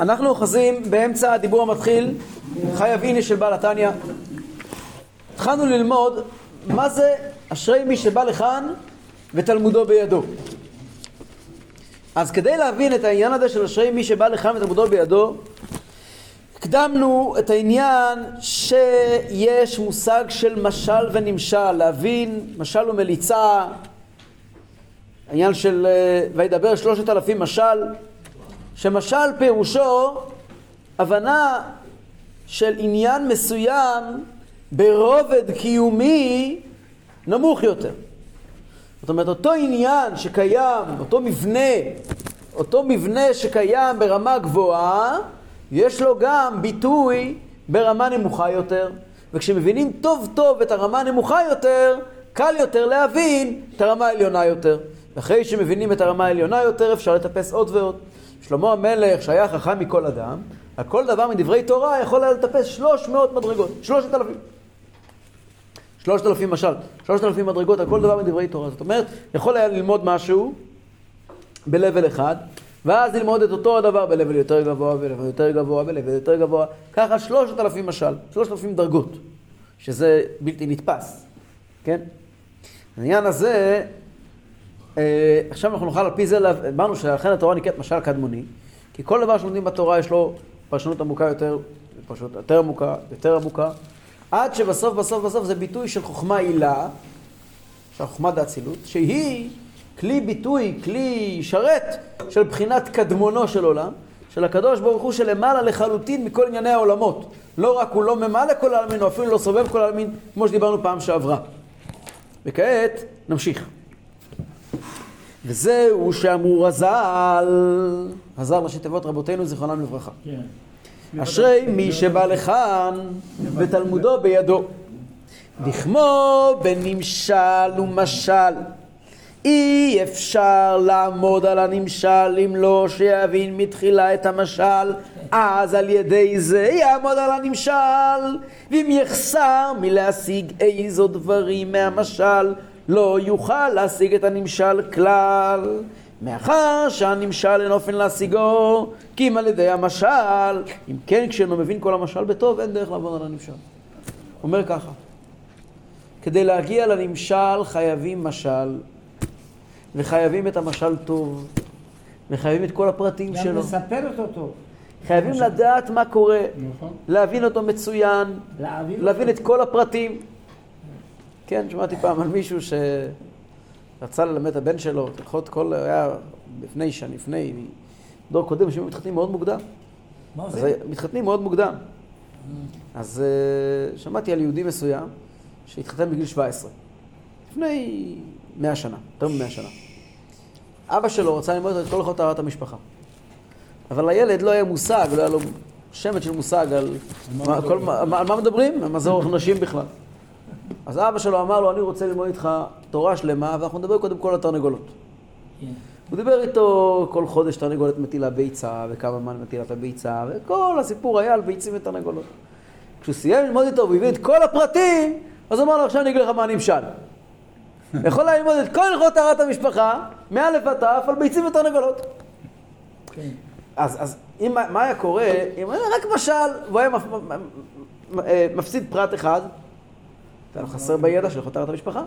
אנחנו אוחזים באמצע הדיבור המתחיל, חייב הנה של בעל התניא. התחלנו ללמוד מה זה אשרי מי שבא לכאן ותלמודו בידו. אז כדי להבין את העניין הזה של אשרי מי שבא לכאן ותלמודו בידו, הקדמנו את העניין שיש מושג של משל ונמשל, להבין משל ומליצה, העניין של אה, וידבר שלושת אלפים משל, שמשל פירושו הבנה של עניין מסוים ברובד קיומי נמוך יותר. זאת אומרת, אותו עניין שקיים, אותו מבנה, אותו מבנה שקיים ברמה גבוהה, יש לו גם ביטוי ברמה נמוכה יותר. וכשמבינים טוב טוב את הרמה הנמוכה יותר, קל יותר להבין את הרמה העליונה יותר. ואחרי שמבינים את הרמה העליונה יותר, אפשר לטפס עוד ועוד. שלמה המלך, שהיה חכם מכל אדם, על כל דבר מדברי תורה יכול היה לטפס 300 מדרגות, 3,000. 3,000 משל, 3,000 מדרגות על כל דבר מדברי תורה. זאת אומרת, יכול היה ללמוד משהו ב-level אחד, ואז ללמוד את אותו הדבר ב-level יותר גבוה, ב-level יותר גבוה, ב-level יותר גבוה, ככה 3,000 משל, 3,000 דרגות, שזה בלתי נתפס, כן? העניין הזה, עכשיו אנחנו נוכל על פי זה, אמרנו שלכן התורה נקראת משל קדמוני, כי כל דבר שלומדים בתורה יש לו פרשנות עמוקה יותר, פרשנות יותר עמוקה, יותר עמוקה, עד שבסוף בסוף בסוף זה ביטוי של חוכמה עילה, של חוכמה דאצילות, שהיא כלי ביטוי, כלי שרת של בחינת קדמונו של עולם, של הקדוש ברוך הוא שלמעלה לחלוטין מכל ענייני העולמות. לא רק הוא לא ממלא כל העלמין, הוא אפילו לא סובב כל העלמין, כמו שדיברנו פעם שעברה. וכעת נמשיך. וזהו שאמרו רז"ל, רז"ל ראשי תיבות רבותינו זיכרונם לברכה. כן. אשרי מי שבא לכאן ותלמודו בידו. לכמו בנמשל ומשל. אי אפשר לעמוד על הנמשל אם לא שיבין מתחילה את המשל, אז על ידי זה יעמוד על הנמשל. ואם יחסר מלהשיג איזו דברים מהמשל, לא יוכל להשיג את הנמשל כלל. מאחר שהנמשל אין אופן להשיגו, כי אם על ידי המשל, אם כן כשאינו מבין כל המשל בטוב, אין דרך לעבוד על הנמשל. אומר ככה, כדי להגיע לנמשל חייבים משל, וחייבים את המשל טוב, וחייבים את כל הפרטים גם שלו. גם לספר אותו טוב. חייבים לדעת מה קורה, נכון. להבין אותו מצוין, להבין, להבין את כל הפרטים. כן, שמעתי פעם על מישהו שרצה ללמד את הבן שלו, לפחות כל, היה לפני שנה, לפני דור קודם, אנשים מתחתנים מאוד מוקדם. מה זה? מתחתנים מאוד מוקדם. אז uh, שמעתי על יהודי מסוים שהתחתן בגיל 17, לפני מאה שנה, יותר ממאה שנה. אבא שלו רצה ללמוד את כל הלכות טהרת המשפחה. אבל לילד לא היה מושג, לא היה לו שמץ של מושג על מה, כל, מה, על מה מדברים, על מה זה אורך נשים בכלל. אז אבא שלו אמר לו, אני רוצה ללמוד איתך תורה שלמה, ואנחנו נדבר קודם כל על תרנגולות. Yeah. הוא דיבר איתו כל חודש תרנגולת מטילה ביצה, וכמה זמן מטילה את הביצה, וכל הסיפור היה על ביצים ותרנגולות. כשהוא סיים ללמוד איתו והביא את כל הפרטים, אז הוא אמר לו, עכשיו אני אגיד לך מה נמשל. יכול היה ללמוד את כל הלכות טהרת המשפחה, מא' ועד ת', על ביצים ותרנגולות. כן. אז, אז אם, מה היה קורה, אם היה רק משל, והוא היה מפ, מפסיד פרט אחד, אתה חסר בידע של טהרת המשפחה.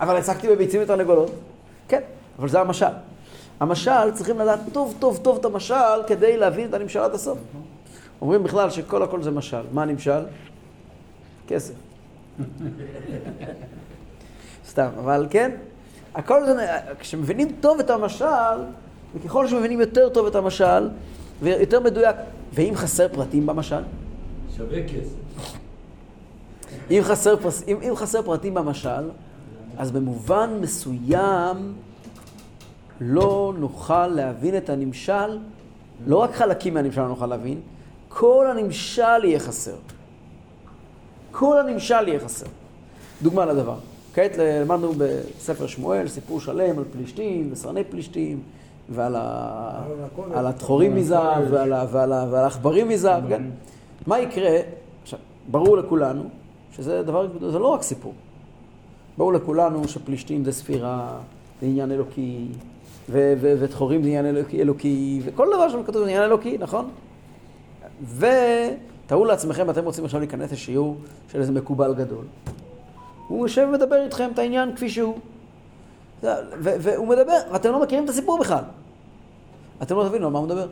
אבל עסקתי בביצים ותרנגולות. כן, אבל זה המשל. המשל, צריכים לדעת טוב טוב טוב את המשל כדי להבין את הנמשל עד הסוף. אומרים בכלל שכל הכל זה משל. מה הנמשל? כסף. סתם, אבל כן, הכל זה, כשמבינים טוב את המשל, וככל שמבינים יותר טוב את המשל, ויותר מדויק, ואם חסר פרטים במשל? שווה כסף. אם חסר, אם, אם חסר פרטים במשל, אז במובן מסוים לא נוכל להבין את הנמשל, לא רק חלקים מהנמשל לא נוכל להבין, כל הנמשל יהיה חסר. כל הנמשל יהיה חסר. דוגמה לדבר. כעת למדנו בספר שמואל סיפור שלם על פלישתים וסרני פלישתים ועל הדחורים מזהב ועל העכברים מזהב, כן? מה יקרה? עכשיו, ברור לכולנו שזה דבר, זה לא רק סיפור. ברור לכולנו שפלישתים זה ספירה, זה עניין אלוקי, ודחורים זה עניין אלוקי, אלוקי, וכל דבר שם כתוב זה עניין אלוקי, נכון? ותארו לעצמכם, אתם רוצים עכשיו להיכנס לשיעור של איזה מקובל גדול. הוא יושב ומדבר איתכם את העניין כפי שהוא. והוא מדבר, ואתם לא מכירים את הסיפור בכלל. אתם לא תבינו על מה הוא מדבר.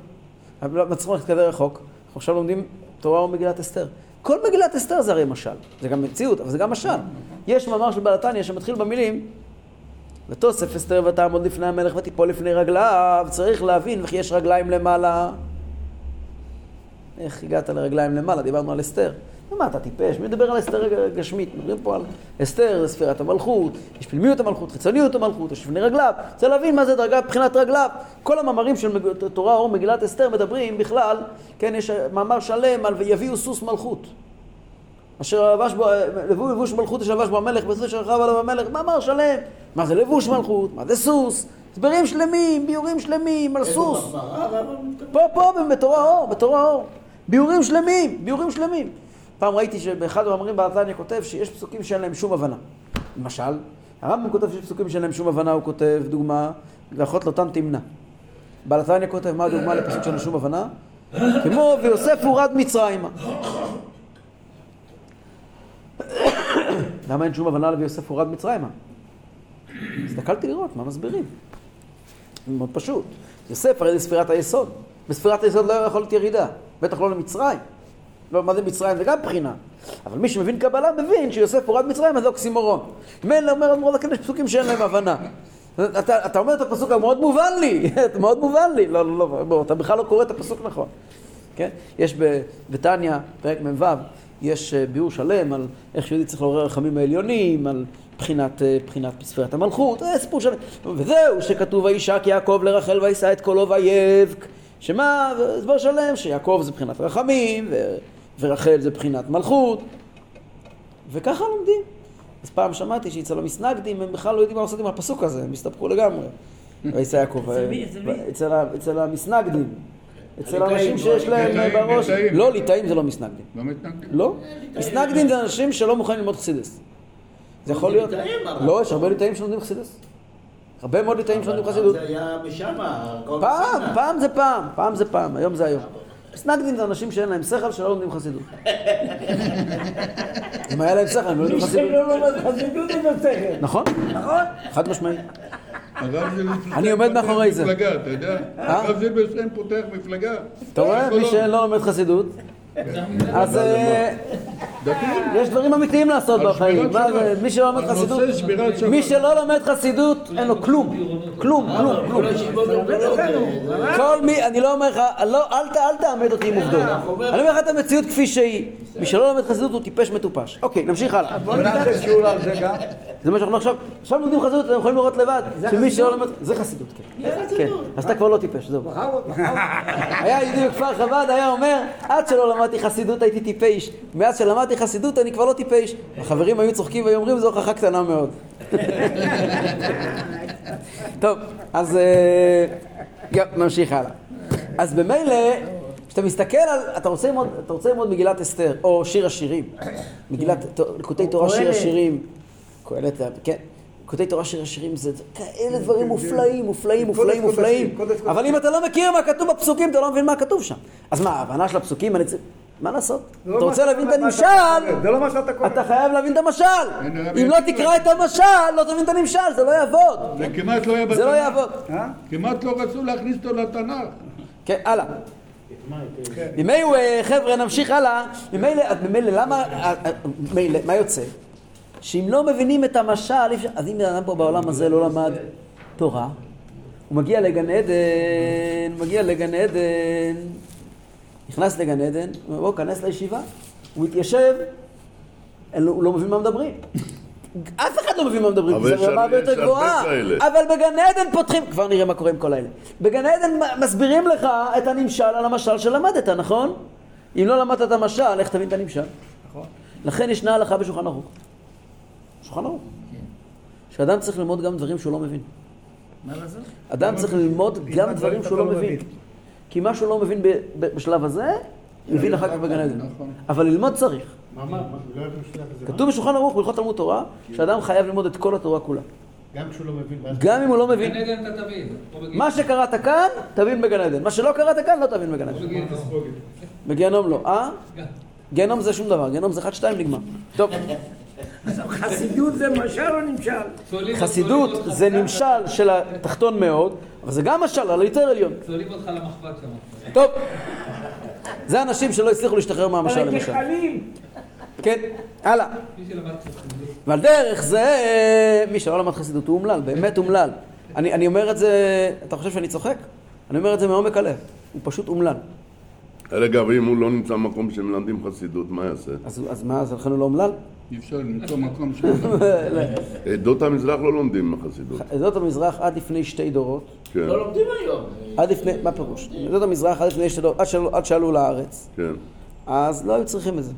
לא צריכים ללכת רחוק. אנחנו עכשיו לומדים תורה ומגילת אסתר. כל מגילת אסתר זה הרי משל. זה גם מציאות, אבל זה גם משל. יש מאמר של בעל התניא שמתחיל במילים ותוסף אסתר ותעמוד לפני המלך ותיפול לפני רגליו. צריך להבין וכי יש רגליים למעלה. איך הגעת לרגליים למעלה? דיברנו על אסתר. מה אתה טיפש? מי מדבר על אסתר גשמית? מדברים פה על אסתר, ספירת המלכות, יש פנימיות המלכות, חיצוניות המלכות, יש לפני רגליו. צריך להבין מה זה דרגה מבחינת רגליו. כל המאמרים של. תורה או מגילת אסתר מדברים בכלל, כן, יש מאמר שלם על ויביאו סוס מלכות. אשר לבש בו, לבו לבוש מלכות אשר לבש בו המלך, בסוס אשר רכב עליו המלך, מאמר שלם. מה זה לבוש מלכות? מה זה סוס? הסברים שלמים, ביורים שלמים על סוס. פה, פה, בתורה אור, בתורה אור. ביורים שלמים, ביורים שלמים. פעם ראיתי שבאחד המאמרים בעתניה כותב שיש פסוקים שאין להם שום הבנה. למשל, הרמב"ם כותב שיש פסוקים שאין להם שום הבנה, הוא כותב דוגמה, ואחות לאותם תמנע. בעתניה כותב מה הדוגמה לפסוק שאין לו שום הבנה? כמו ויוסף הורד מצרימה. למה אין שום הבנה לויוסף הורד מצרימה? הסתכלתי לראות מה מסבירים. מאוד פשוט. יוסף הרי זה ספירת היסוד. בספירת היסוד לא יכול להיות ירידה, בטח לא למצרים. מה זה מצרים? זה גם בחינה. אבל מי שמבין קבלה מבין שיוסף הורד מצרים, אז זה אוקסימורון. מילא אומר אדמו"ר זקן, יש פסוקים שאין להם הבנה. אתה, אתה אומר את הפסוק המאוד מובן לי, מאוד מובן לי. לא, לא, לא, בוא, אתה בכלל לא קורא את הפסוק נכון. כן? יש בתניא, פרק מ"ו, יש ביאור שלם על איך שיהודי צריך לעורר רחמים העליונים, על בחינת, בחינת ספירת המלכות, זה סיפור שלם. וזהו, שכתוב וישק יעקב לרחל וישא את קולו ויבק. שמה, הסבר שלם, שיעקב זה בחינת רחמים, ו... ורחל זה בחינת מלכות, וככה לומדים. אז פעם שמעתי שאצל המסנגדים הם בכלל לא יודעים מה לעשות עם הפסוק הזה, הם הסתבכו לגמרי. וישא יעקב, אצל המסנגדים. אצל האנשים שיש להם בראש, לא, ליטאים זה לא מסנגדים. לא מתנגדים? לא. מסנגדים זה אנשים שלא מוכנים ללמוד חסידס. זה יכול להיות... לא, יש הרבה ליטאים שלומדים חסידס. הרבה מאוד ליטאים שלומדים חסידות. זה היה משם, פעם, פעם זה פעם, פעם זה פעם, היום זה היום. סנגדים זה אנשים שאין להם שכל שלא לומדים חסידות. אם היה להם שכל, הם לא לומדים מי חסידות. שלא לומד חסידות עם השכל. נכון, נכון? חד משמעי. הרב זילברשטיין אני עומד מאחורי זה. מפלגה, אתה יודע? אה? הרב זילברשטיין פותח מפלגה. אתה רואה? מי שלא לומד חסידות, אז אה. יש דברים אמיתיים לעשות בחיים. מי שלא לומד חסידות. מי שלא לומד חסידות, אין לו כלום. כלום, כלום, כלום. כל מי, אני לא אומר לך, לא, אל ת- אל תעמד אותי עם עובדות. אני אומר לך את המציאות כפי שהיא. מי שלא לומד חסידות הוא טיפש מטופש. אוקיי, נמשיך הלאה. בוא נעשה שיעור על זה גם. זה מה שאנחנו עכשיו, עכשיו לומדים חסידות, אתם יכולים לראות לבד. שמי שלא לומד, זה חסידות, כן. כן, אז אתה כבר לא טיפש, זהו. היה ידידי בכפר חב"ד, היה אומר, עד שלא למדתי חסידות הייתי טיפש. מאז שלמדתי חסידות אני כבר לא טיפש. החברים היו צוחקים והיו אומרים, זו הוכחה קטנה מאוד. טוב, אז אה, נמשיך הלאה. אז במילא, כשאתה מסתכל על, אתה רוצה ללמוד, אתה רוצה ללמוד מגילת אסתר, או שיר השירים, מגילת, לקוטי תורה שיר. השירים, קהלת, כן, לקוטי תורה שיר השירים זה כאלה דברים מופלאים, מופלאים, מופלאים, מופלאים, אבל אם אתה לא מכיר מה כתוב בפסוקים, אתה לא מבין מה כתוב שם. אז מה, ההבנה של הפסוקים, אני צריך- מה לעשות? לא אתה רוצה להבין את הנמשל, זה לא מה שאתה קורא. אתה חייב להבין את המשל. אם לא. תקרא את המשל, לא תבין את הנמשל, זה לא יעבוד. זה כמעט לא היה בתנ"ך. זה לא יעבוד. אה? כמעט לא רצו להכניס אותו לתנ"ך. כן, הלאה. ממילא, אה, חבר'ה, נמשיך הלאה. ממילא, למה, אה, ממילא, מה יוצא? שאם לא מבינים את המשל, אי אפשר, אז אם בן אדם פה בעולם הזה לא למד תורה, הוא מגיע לגן עדן, מגיע לגן עדן, נכנס לגן עדן, הוא אומר, בוא, כנס לישיבה. הוא מתיישב, הוא לא מבין מה מדברים. אף אחד לא מבין מה מדברים, כי זו רמה הרבה יותר גבוהה. אבל בגן עדן פותחים, כבר נראה מה קורה עם כל האלה. בגן עדן מסבירים לך את הנמשל על המשל שלמדת, נכון? אם לא למדת את המשל, איך תבין את הנמשל? נכון. לכן ישנה הלכה בשולחן ערוך. שולחן ערוך. שאדם צריך ללמוד גם דברים שהוא לא מבין. אדם צריך ללמוד גם דברים שהוא לא מבין. כי מה שהוא לא מבין בשלב הזה, מבין אחר כך בגן עדן. נכון. אבל ללמוד צריך. לא. כתוב בשולחן ערוך בהלכות תלמוד תורה, שאדם חייב ללמוד את כל התורה כולה. גם כשהוא לא מבין. גם אם הוא לא מבין. גן עדן אתה תבין. מה שקראת כאן, תבין בגן עדן. מה שלא קראת כאן, לא תבין בגן עדן. בגיהנום לא. אה? גיהנום זה שום דבר, גיהנום זה אחד, שתיים, נגמר. טוב, חסידות זה משל או נמשל? חסידות זה נמשל של התחתון מאוד, אבל זה גם משל על היותר עליון. צולעים אותך למחבת שם. טוב, זה אנשים שלא הצליחו להשתחרר מהמשל למשל. כן, הלאה. ועל דרך זה, מי שלא למד חסידות הוא אומלל, באמת אומלל. אני, אני אומר את זה, אתה חושב שאני צוחק? אני אומר את זה מעומק הלב. הוא פשוט אומלל. רגע, ואם הוא לא נמצא במקום שמלמדים חסידות, מה יעשה? אז, אז מה, אז לכן הוא לא אומלל? אי אפשר למצוא מקום ש... עדות המזרח לא לומדים חסידות. עדות המזרח עד לפני שתי דורות, כן, לא לומדים היום. עד לפני, מה פירוש? עדות המזרח עד לפני שתי דורות, עד שעלו, לארץ, כן. אז לא היו צריכים את זה.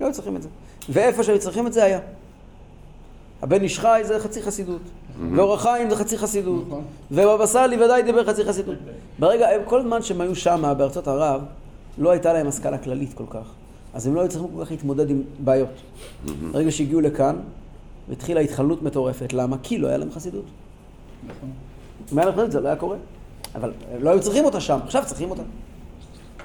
לא היו צריכים את זה. ואיפה שהיו צריכים את זה היה. הבן איש חי זה חצי חסידות, ואור החיים זה חצי חסידות, נכון. ובבא סאלי ודאי דיבר חצי חסידות. ברגע, כל זמן שהם היו שמה בארצות ערב, לא הייתה להם השכלה כללית כל כך. אז הם לא היו צריכים כל כך להתמודד עם בעיות. ברגע שהגיעו לכאן, והתחילה התחלנות מטורפת. למה? כי לא היה להם חסידות. נכון. אם היה להם חסידות זה לא היה קורה. אבל לא היו צריכים אותה שם, עכשיו צריכים אותה.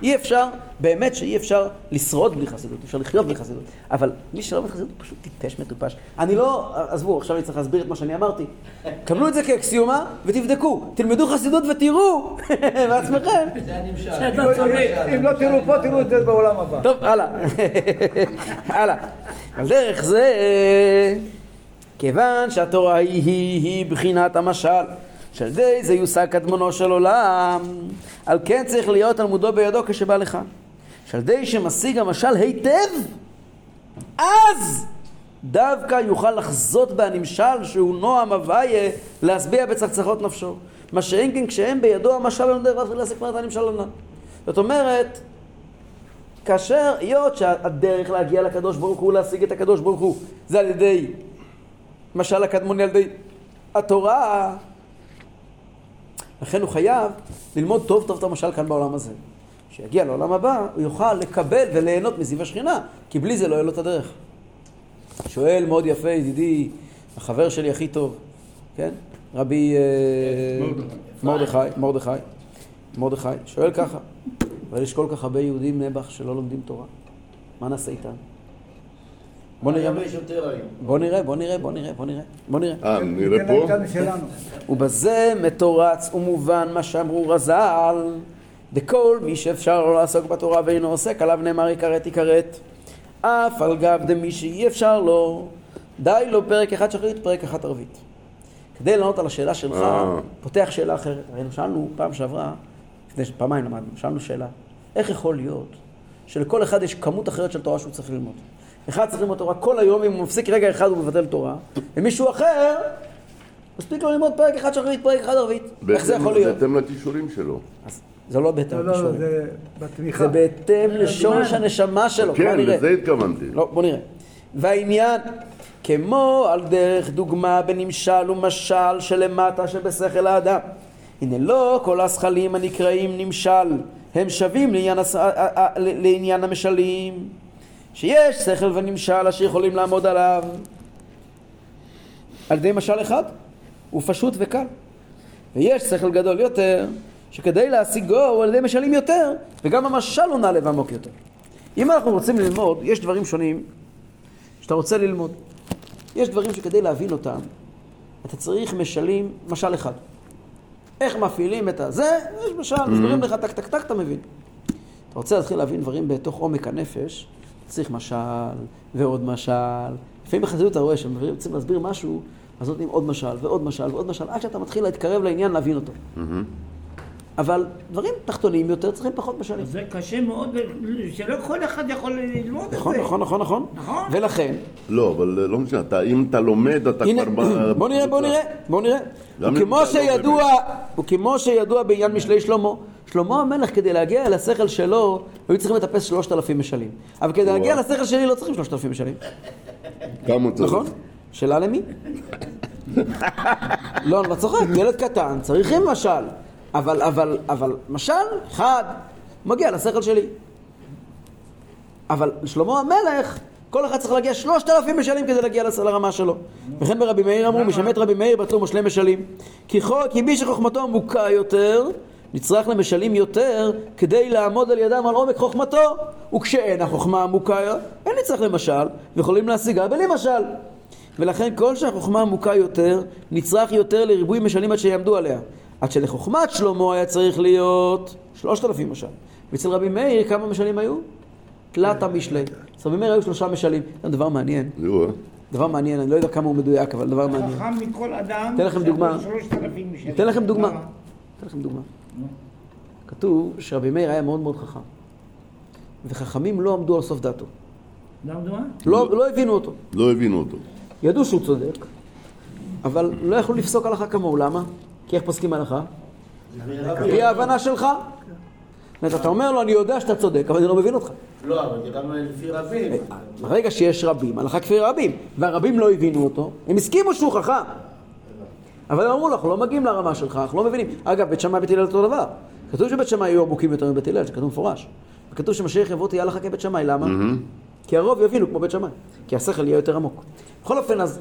אי אפשר, באמת שאי אפשר לשרוד בלי חסידות, אי אפשר לחיות בלי חסידות. אבל מי שלא לומד חסידות הוא פשוט טיפש מטופש. אני לא, עזבו, עכשיו אני צריך להסביר את מה שאני אמרתי. קבלו את זה כאקסיומה ותבדקו. תלמדו חסידות ותראו בעצמכם. זה הנמשל. אם לא- אם לא תראו פה, תראו את זה בעולם הבא. טוב, הלאה. הלאה. על דרך זה, כיוון שהתורה היא, היא, היא בחינת המשל, שעל ידי זה יושג קדמונו של עולם, על כן צריך להיות תלמודו בידו כשבא לכאן. שעל ידי שמשיג המשל היטב, אז דווקא יוכל לחזות בהנמשל שהוא נועם הוויה להשביע בצחצחות נפשו. מה שאין כן כשאין בידו המשל לא נדבר להתחיל להשיג כבר את הנמשל הנ"ל. זאת אומרת, כאשר, היות שהדרך להגיע לקדוש ברוך הוא, להשיג את הקדוש ברוך הוא, זה על ידי משל הקדמוני, על ידי התורה, לכן הוא חייב ללמוד טוב טוב את המשל כאן בעולם הזה. כשיגיע לעולם הבא, הוא יוכל לקבל וליהנות מזיו השכינה, כי בלי זה לא יהיה לו את הדרך. שואל מאוד יפה, ידידי, החבר שלי הכי טוב, כן? רבי אה, מרדכי. מרדכי, מרדכי, שואל ככה, אבל יש כל כך הרבה יהודים נעבך שלא לומדים תורה, מה נעשה איתם? בוא נראה, יותר היום. בוא נראה, בוא נראה, בוא נראה, בוא נראה, בוא נראה. אה, נראה פה? ובזה מתורץ ומובן מה שאמרו רז"ל, דכל מי שאפשר לו לעסוק בתורה ואינו עוסק, עליו נאמר יכרת יכרת. אף על גב דמי שאי אפשר לו, די לו פרק אחד שחרית, פרק אחד ערבית. כדי לענות על השאלה שלך, אה. פותח שאלה אחרת. הרי שאלנו פעם שעברה, לפני פעמיים למדנו, שאלנו שאלה, איך יכול להיות שלכל אחד יש כמות אחרת של תורה שהוא צריך ללמוד? אחד צריך ללמוד תורה כל היום, אם הוא מפסיק רגע אחד הוא מבטל תורה, ומישהו אחר, מספיק לו ללמוד פרק אחד שחרית, פרק אחד ערבית. איך זה יכול להיות? בהתאם לכישורים שלו. זה לא בהתאם לא, לא, לא, לכישורים. זה בתמיכה. זה בהתאם לשורש הנשמה שלו. כן. לזה התכוונתי. לא, בוא נראה. והעניין, כמו על דרך דוגמה בנמשל ומשל שלמטה שבשכל האדם. הנה לא כל הזכלים הנקראים נמשל, הם שווים לעניין, לעניין המשלים. שיש שכל ונמשל אשר יכולים לעמוד עליו. על ידי משל אחד, הוא פשוט וקל. ויש שכל גדול יותר, שכדי להשיגו הוא על ידי משלים יותר, וגם המשל הוא נעלה ועמוק יותר. אם אנחנו רוצים ללמוד, יש דברים שונים שאתה רוצה ללמוד. יש דברים שכדי להבין אותם, אתה צריך משלים, משל אחד. איך מפעילים את הזה, יש משל, מסבירים לך טק טק טק, אתה מבין. אתה רוצה להתחיל להבין דברים בתוך עומק הנפש, צריך משל, ועוד משל. לפעמים בחסידות אתה רואה שהם רוצים להסביר משהו, אז נותנים עוד משל, ועוד משל, ועוד משל, עד שאתה מתחיל להתקרב לעניין להבין אותו. אבל דברים תחתונים יותר צריכים פחות משלים. זה קשה מאוד, שלא כל אחד יכול ללמוד את זה. נכון, נכון, נכון, נכון. נכון. ולכן, לא, אבל לא משנה, אתה- אם אתה לומד, אתה הנה, כבר... בוא נראה, בוא נראה, בוא נראה. וכמו לא שידוע, וכמו שידוע בעניין משלי שלמה, שלמה המלך כדי להגיע אל השכל שלו, היו צריכים לטפס שלושת אלפים משלים. אבל כדי להגיע. לשכל שלי לא צריכים שלושת אלפים משלים. כמה צריך? נכון? שאלה למי? לא, אני לא צוחק, ילד קטן, צריכים משל. אבל, אבל, אבל, משל, אחד, מגיע לשכל שלי. אבל שלמה המלך כל אחד צריך להגיע שלושת אלפים משלים כדי להגיע לרמה שלו. וכן ברבי מאיר אמרו, משמת רבי מאיר בטלו משלי משלים. כי כי מי שחוכמתו עמוקה יותר, נצרך למשלים יותר כדי לעמוד על ידם על עומק חוכמתו. וכשאין החוכמה עמוקה, אין נצרך למשל, ויכולים להשיגה בלי משל. ולכן כל שהחוכמה עמוקה יותר, נצרך יותר לריבוי משלים עד שיעמדו עליה. עד שלחוכמת שלמה היה צריך להיות שלושת אלפים משל. ואצל רבי מאיר כמה משלים היו? תלת המשלי. אצל רבי מאיר היו שלושה משלים. זה דבר מעניין. אה? דבר מעניין, אני לא יודע כמה הוא מדויק, אבל דבר מעניין. חכם מכל אדם. אתן לכם דוגמה. שלושת אלפים משנה. אתן לכם דוגמה. אתן לכם דוגמה. כתוב שרבי מאיר היה מאוד מאוד חכם. וחכמים לא עמדו על סוף דעתו. למה דוגמה? לא, לא הבינו אותו. לא הבינו אותו. ידעו שהוא צודק, אבל לא יכלו לפסוק הלכה כמוהו. למה? כי איך פוסקים הלכה? לפי ההבנה שלך. זאת אומרת, אתה אומר לו, אני יודע שאתה צודק, אבל אני לא מבין אותך. לא, אבל גם לפי רבים. ברגע שיש רבים, הלכה כפי רבים, והרבים לא הבינו אותו, הם הסכימו שהוא חכם. אבל הם אמרו לו, אנחנו לא מגיעים לרמה שלך, אנחנו לא מבינים. אגב, בית שמאי ובית הלל אותו דבר. כתוב שבית שמאי יהיו עמוקים יותר מבית הלל, זה כתוב מפורש. וכתוב שמשיח יבוא תהיה הלכה כבית שמאי, למה? כי הרוב יבינו כמו בית שמאי, כי השכל יהיה יותר עמוק. בכל אופן, אז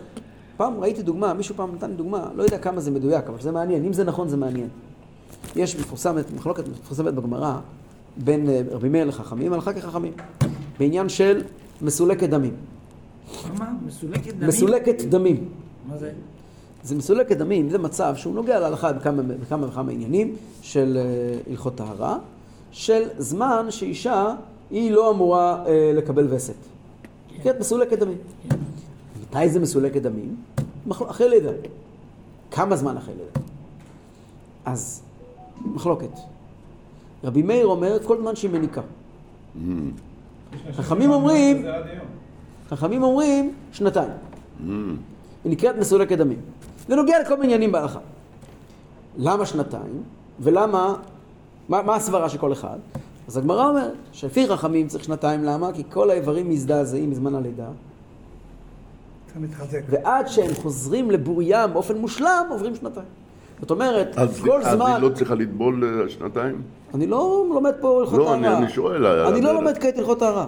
פעם ראיתי דוגמה, מישהו פעם נתן לי דוגמה, לא יודע כמה זה מדויק, אבל זה מעניין, אם זה נכון זה מעניין. יש מפורסמת, מחלוקת מפורסמת בגמרא בין אה, רבי מאיר לחכמים, הלכה כחכמים, בעניין של מסולקת דמים. מה? מסולקת דמים? מסולקת דמים. מה זה? זה מסולקת דמים, זה מצב שהוא נוגע להלכה בכמה, בכמה וכמה עניינים של אה, הלכות טהרה, של זמן שאישה היא לא אמורה אה, לקבל וסת. כן, מסולקת דמים. מתי זה מסולקת דמים? מחל... אחרי לידה. כמה זמן אחרי לידה? אז, מחלוקת. רבי מאיר אומר כל זמן שהיא מניקה. חכמים אומרים, חכמים אומרים שנתיים. היא נקראת מסולקת דמים. זה נוגע לכל מיני עניינים בהלכה. למה שנתיים? ולמה, מה, מה הסברה של כל אחד? אז הגמרא אומרת שלפי חכמים צריך שנתיים, למה? כי כל האיברים מזדעזעים מזמן הלידה. ועד שהם חוזרים לבוריים באופן מושלם, עוברים שנתיים. זאת אומרת, אז כל אז זמן... היא לא צריכה לטבול אה, שנתיים? אני לא לומד פה הלכות לא, טהרה. אני- אני שואל, על אני לא הדרך. לומד כעת הלכות טהרה.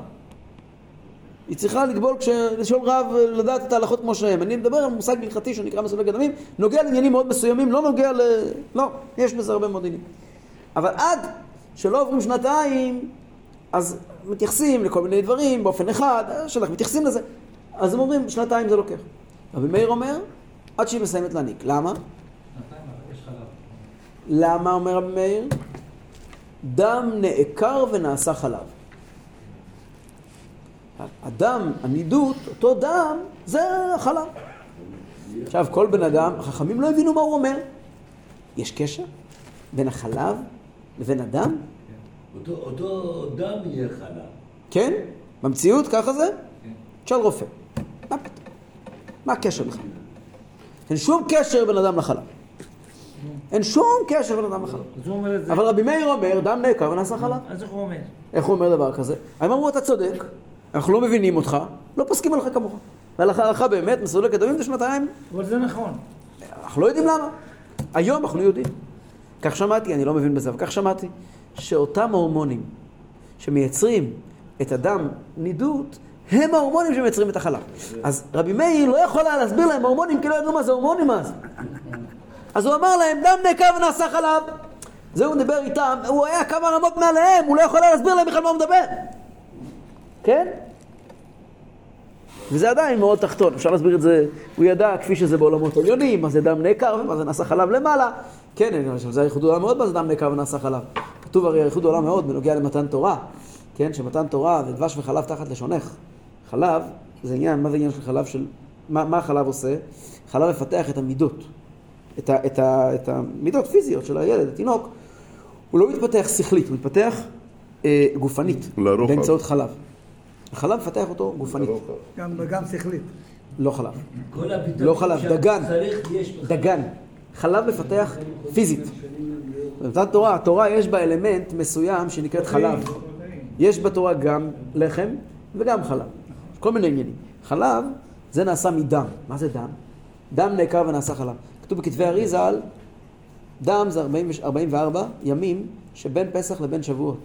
היא צריכה לגבול, כש... לשאול רב, לדעת את ההלכות כמו שהן. אני מדבר על מושג הלכתי שנקרא מסולק דמים, נוגע לעניינים מאוד מסוימים, לא נוגע ל... לא, יש בזה הרבה מאוד עניינים. אבל עד שלא עוברים שנתיים, אז מתייחסים לכל מיני דברים באופן אחד, שאנחנו מתייחסים לזה. אז הם אומרים, שנתיים זה לוקח. רבי מאיר אומר, עד שהיא מסיימת להניק. למה? למה אומר רבי מאיר? דם נעקר ונעשה חלב. הדם, הנידות, אותו דם, זה החלב. עכשיו, כל בן אדם, החכמים לא הבינו מה הוא אומר. יש קשר בין החלב לבין הדם? אותו, אותו דם יהיה חלב. כן? במציאות ככה זה? תשאל רופא. מה פתאום? מה הקשר בכלל? אין שום קשר בין אדם לחלב. אין שום קשר בין אדם לחלב. אבל רבי מאיר אומר, דם נעקר ונעשה חלב. אז איך הוא אומר? איך הוא אומר דבר כזה? הם אמרו, אתה צודק, אנחנו לא מבינים אותך, לא פוסקים עליך כמוך. והלכה הלכה באמת, מסולקת דמים זה שנתיים, אבל זה נכון. אנחנו לא יודעים למה. היום אנחנו יודעים. כך שמעתי, אני לא מבין בזה, אבל כך שמעתי, שאותם הורמונים שמייצרים את הדם נידות, הם ההורמונים שמייצרים את החלב. אז רבי מאיר לא יכול היה להסביר להם הורמונים, כי לא ידעו מה זה הורמונים אז. אז הוא אמר להם, דם נעקר ונעשה חלב. זה הוא דיבר איתם, הוא היה כמה רמות מעליהם, הוא לא יכול היה להסביר להם בכלל מה הוא מדבר. כן? וזה עדיין מאוד תחתון, אפשר להסביר את זה, הוא ידע כפי שזה בעולמות עליונים, מה זה דם נעקר ומה זה נעשה חלב למעלה. כן, זה הייחוד עולם מאוד מה זה דם נעקר ונעשה חלב. כתוב הרי הייחוד עולם מאוד בנוגע למתן תורה, כן, שמתן תורה זה דבש וחלב תחת לשונך. חלב זה עניין, מה זה עניין של חלב של, מה, מה החלב עושה? חלב מפתח את המידות, את, ה, את, ה, את המידות פיזיות של הילד, התינוק. הוא לא מתפתח שכלית, הוא מתפתח אה, גופנית, לרוחב. באמצעות חלב. החלב מפתח אותו גופנית, גם, גם שכלית. לא חלב. לא חלב, דגן. דגן. חלב מפתח פיזית. במתן תורה, התורה יש בה אלמנט מסוים שנקראת חלב. יש בתורה גם לחם וגם חלב. כל מיני עניינים. חלב זה נעשה מדם. מה זה דם? דם נעקר ונעשה חלב. כתוב בכתבי אריזל, דם זה 40, 44 ימים שבין פסח לבין שבועות.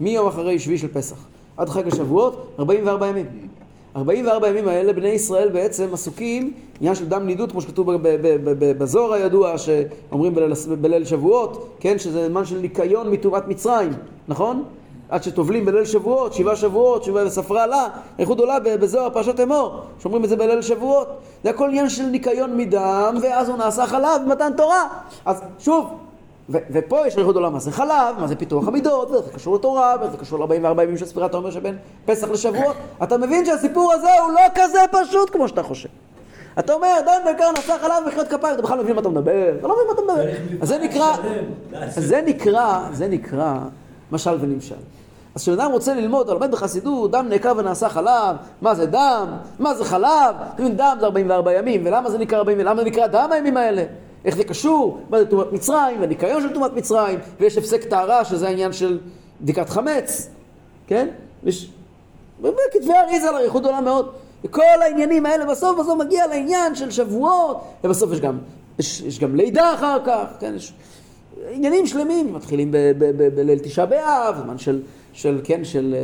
מיום אחרי שביעי של פסח עד חג השבועות, 44 ימים. 44 ימים האלה בני ישראל בעצם עסוקים עניין של דם נידות כמו שכתוב בזוהר הידוע שאומרים בליל, בליל שבועות, כן, שזה זמן של ניקיון מטומאת מצרים, נכון? עד שטובלים בליל שבועות, שבעה שבועות, שבעה וספרה לה, איחוד עולה בזוהר פרשת אמור, שאומרים את זה בליל שבועות. זה הכל עניין של ניקיון מדם, ואז הוא נעשה חלב במתן תורה. אז שוב, ו- ופה יש איחוד עולם, מה זה חלב, מה זה פיתוח המידות, ואיך זה קשור לתורה, ואיך זה קשור ל-44 ימים של ספירת העומר שבין פסח לשבועות. אתה מבין שהסיפור הזה הוא לא כזה פשוט כמו שאתה חושב. אתה אומר, דן בעיקר נשא חלב ומחיאות כפיים, אתה בכלל לא מבין מה אתה מדבר, אתה לא מבין מה אתה מדבר. אז זה נקרא, זה נקרא, זה נקרא משל ונמשל. אז כשאדם רוצה ללמוד, או לומד בחסידות, דם נעקר ונעשה חלב, מה זה דם, מה זה חלב, דם זה 44 ימים, ולמה זה נקרא 40, למה זה נקרא דם הימים האלה? איך זה קשור, מה זה טומאת מצרים, והניקיון של טומאת מצרים, ויש הפסק טהרה, שזה העניין של בדיקת חמץ, כן? יש וכתבי אריזה על אריכות גדולה מאוד. וכל העניינים האלה בסוף בסוף מגיע לעניין של שבועות, ובסוף יש גם, יש, יש גם לידה אחר כך, כן, יש עניינים שלמים, מתחילים בליל תשעה באב, זמן של, של, כן, של,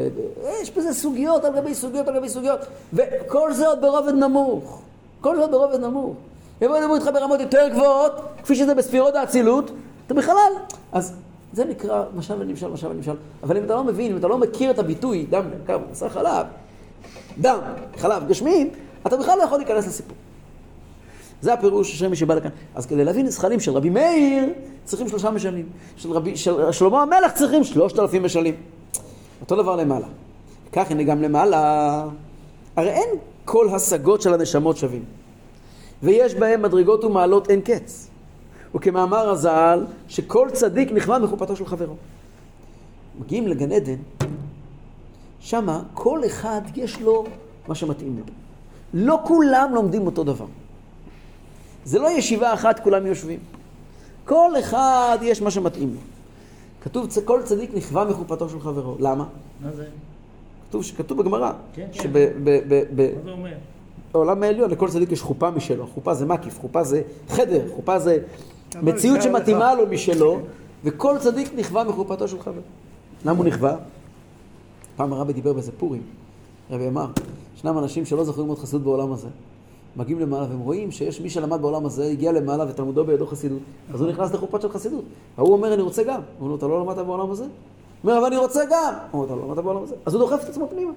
אה, יש בזה סוגיות על גבי סוגיות על גבי סוגיות, וכל זה עוד ברובד נמוך, כל זה עוד ברובד נמוך. יבואו ידברו איתך ברמות יותר גבוהות, כפי שזה בספירות האצילות, אתה בכלל, אז זה נקרא משל ונמשל, משל ונמשל. אבל אם אתה לא מבין, אם אתה לא מכיר את הביטוי, דם, קר, בשר חלב, דם, חלב, גשמים, אתה בכלל לא יכול להיכנס לסיפור. זה הפירוש של מי שבא לכאן. אז כדי להבין זכרים של רבי מאיר, צריכים שלושה משלים. של, רבי, של שלמה המלך צריכים שלושת אלפים משלים. אותו דבר למעלה. כך הנה גם למעלה. הרי אין כל השגות של הנשמות שווים. ויש בהם מדרגות ומעלות אין קץ. וכמאמר הז"ל, שכל צדיק נכווה מחופתו של חברו. מגיעים לגן עדן, שמה כל אחד יש לו מה שמתאים לו. לא כולם לומדים אותו דבר. זה לא ישיבה אחת כולם יושבים. כל אחד יש מה שמתאים לו. כתוב, "צ- כל צדיק נכווה מחופתו של חברו. למה? מה זה? כתוב, כתוב בגמרא, כן, כן. שבעולם מה זה אומר? העליון לכל צדיק יש חופה משלו. חופה זה מקיף, חופה זה חדר, חופה זה מציאות שמתאימה. לו משלו, וכל צדיק נכווה מחופתו של חבר. למה הוא נכווה? פעם הרבי דיבר באיזה פורים, הרבי אמר, ישנם אנשים שלא זכו ללמוד חסידות בעולם הזה. מגיעים למעלה והם רואים שיש מי שלמד בעולם הזה, הגיע למעלה ותלמודו בידו חסידות, אז הוא נכנס לחופה של חסידות. ההוא אומר, אני רוצה גם. הוא אומר אתה לא למדת בעולם הזה? הוא אומר, אבל אני רוצה גם. הוא אומר, אתה לא למדת בעולם הזה? אז הוא דוחף את עצמו פנימה.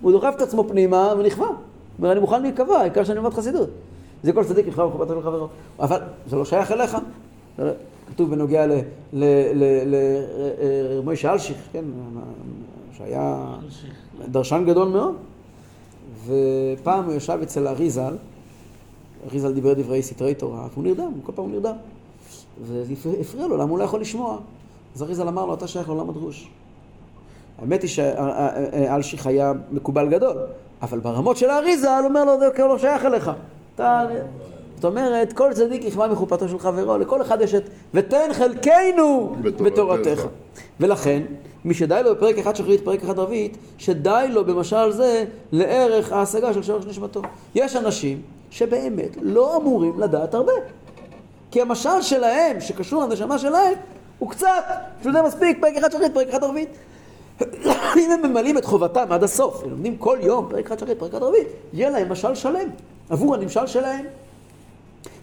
הוא דוחף את עצמו פנימה ונכווה. אומר, אני מוכן להיקבע, העיקר שאני אלמד חסידות. זה כל צדיק נכווה בחופתו של חברו. אבל זה לא שייך אליך. לא- כתוב בנוגע למוישה אלשיך, כן, שהיה דרשן גדול מאוד. ופעם הוא ישב אצל אריזל, אריזל דיבר דברי סתרי תורה, והוא נרדם, כל פעם הוא נרדם. וזה הפר- הפריע לו, למה הוא לא יכול לשמוע? אז אריזל אמר לו, אתה שייך לעולם הדרוש. האמת היא שאלשיך היה מקובל גדול, אבל ברמות של האריזה, הוא אומר לו, זה לא שייך אליך. אתה... זאת אומרת, כל צדיק יכווה מחופתו של חברו, לכל אחד יש את ותן חלקנו בתורתך." ולכן, מי שדי לו בפרק אחד שחרית, פרק אחד רביעית, שדי לו במשל זה לערך ההשגה של שורש נשמתו. יש אנשים שבאמת לא אמורים לדעת הרבה. כי המשל שלהם, שקשור לנשמה שלהם, הוא קצת, פשוט זה מספיק, פרק אחד שחרית, פרק אחד רביעית. אם הם ממלאים את חובתם עד הסוף, הם לומדים כל יום, פרק אחד שחרית, פרק אחד רביעית, יהיה להם משל שלם, עבור הנמשל שלהם.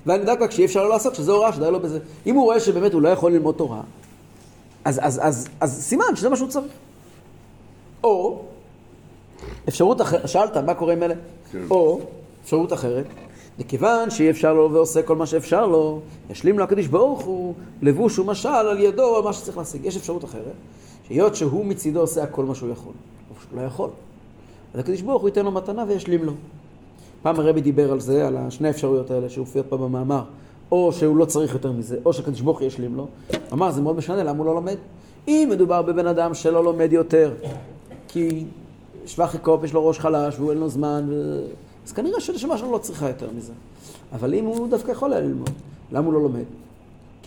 ואני יודע כבר כשאי אפשר לא לעשות, שזה הוראה שדי לו בזה. אם הוא רואה שבאמת הוא לא יכול ללמוד תורה, אז, אז, אז, אז סימן שזה מה שהוא צריך. או, אפשרות אחרת, שאלת מה קורה עם אלה? כן. או, אפשרות אחרת, מכיוון שאי אפשר לו ועושה כל מה שאפשר לו, ישלים לו הקדוש ברוך הוא לבוש ומשל על ידו על מה שצריך להשיג. יש אפשרות אחרת, שהיות שהוא מצידו עושה הכל מה שהוא יכול, או שהוא לא יכול, אז הקדוש ברוך הוא ייתן לו מתנה וישלים לו. פעם הרבי דיבר על זה, על השני האפשרויות האלה שהופיעות פה במאמר, או שהוא לא צריך יותר מזה, או שהקדוש ברוך הוא ישלים לו. אמר, זה מאוד משנה, למה הוא לא לומד? אם מדובר בבן אדם שלא לומד יותר, כי שבח יקוף, יש לו ראש חלש והוא אין לו זמן, ו... אז כנראה שהנשמה שלו לא צריכה יותר מזה. אבל אם הוא דווקא יכול היה ללמוד, למה הוא לא לומד?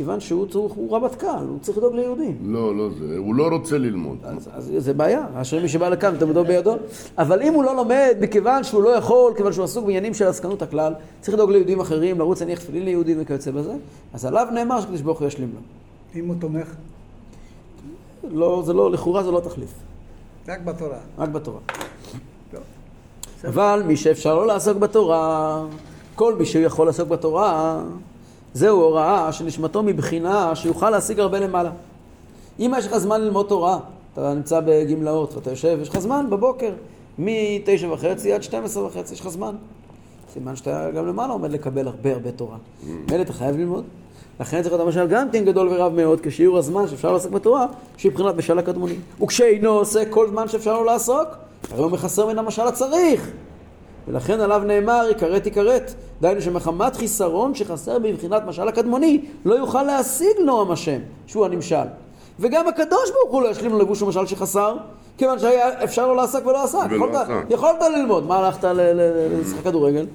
כיוון שהוא צריך, הוא רמטכ"ל, הוא צריך לדאוג ליהודים. לא, לא זה, הוא לא רוצה ללמוד. אז, אז זה בעיה, אשרי מי שבא לכאן ותלמודו בידו. אבל אם הוא לא לומד, מכיוון שהוא לא יכול, כיוון שהוא עסוק בעניינים של עסקנות הכלל, צריך לדאוג ליהודים אחרים, לרוץ להניח תפילין ליהודים וכיוצא בזה, אז עליו נאמר שקדוש ברוך הוא ישלים לו. אם הוא תומך, לא, זה לא, לכאורה זה לא תחליף, רק בתורה. רק בתורה. טוב. אבל מי שאפשר לו לעסוק בתורה, כל מי שיכול לעסוק בתורה, זהו הוראה שנשמתו מבחינה שיוכל להשיג הרבה למעלה. אם יש לך זמן ללמוד תורה, אתה נמצא בגמלאות ואתה יושב, יש לך זמן בבוקר, מ-9 וחצי עד 12 וחצי, יש לך זמן. סימן שאתה גם למעלה עומד לקבל הרבה הרבה תורה. מילא אתה חייב ללמוד. לכן צריך להיות המשל גם כן גדול ורב מאוד, כשיעור הזמן שאפשר לעסוק בתורה, שהיא מבחינת משל הקדמוני. וכשאינו עושה כל זמן שאפשר לו לעסוק, הרי הוא מחסר מן המשל הצריך. ולכן עליו נאמר, יכרת יכרת. דהיינו שמחמת חיסרון שחסר בבחינת משל הקדמוני, לא יוכל להשיג נועם השם, שהוא הנמשל. וגם הקדוש ברוך הוא לא ישלים לבוש המשל שחסר, כיוון שהיה אפשר לו לעסוק ולא עסק. ולא יכולת, עסק. יכולת ללמוד, מה הלכת לשחק כדורגל?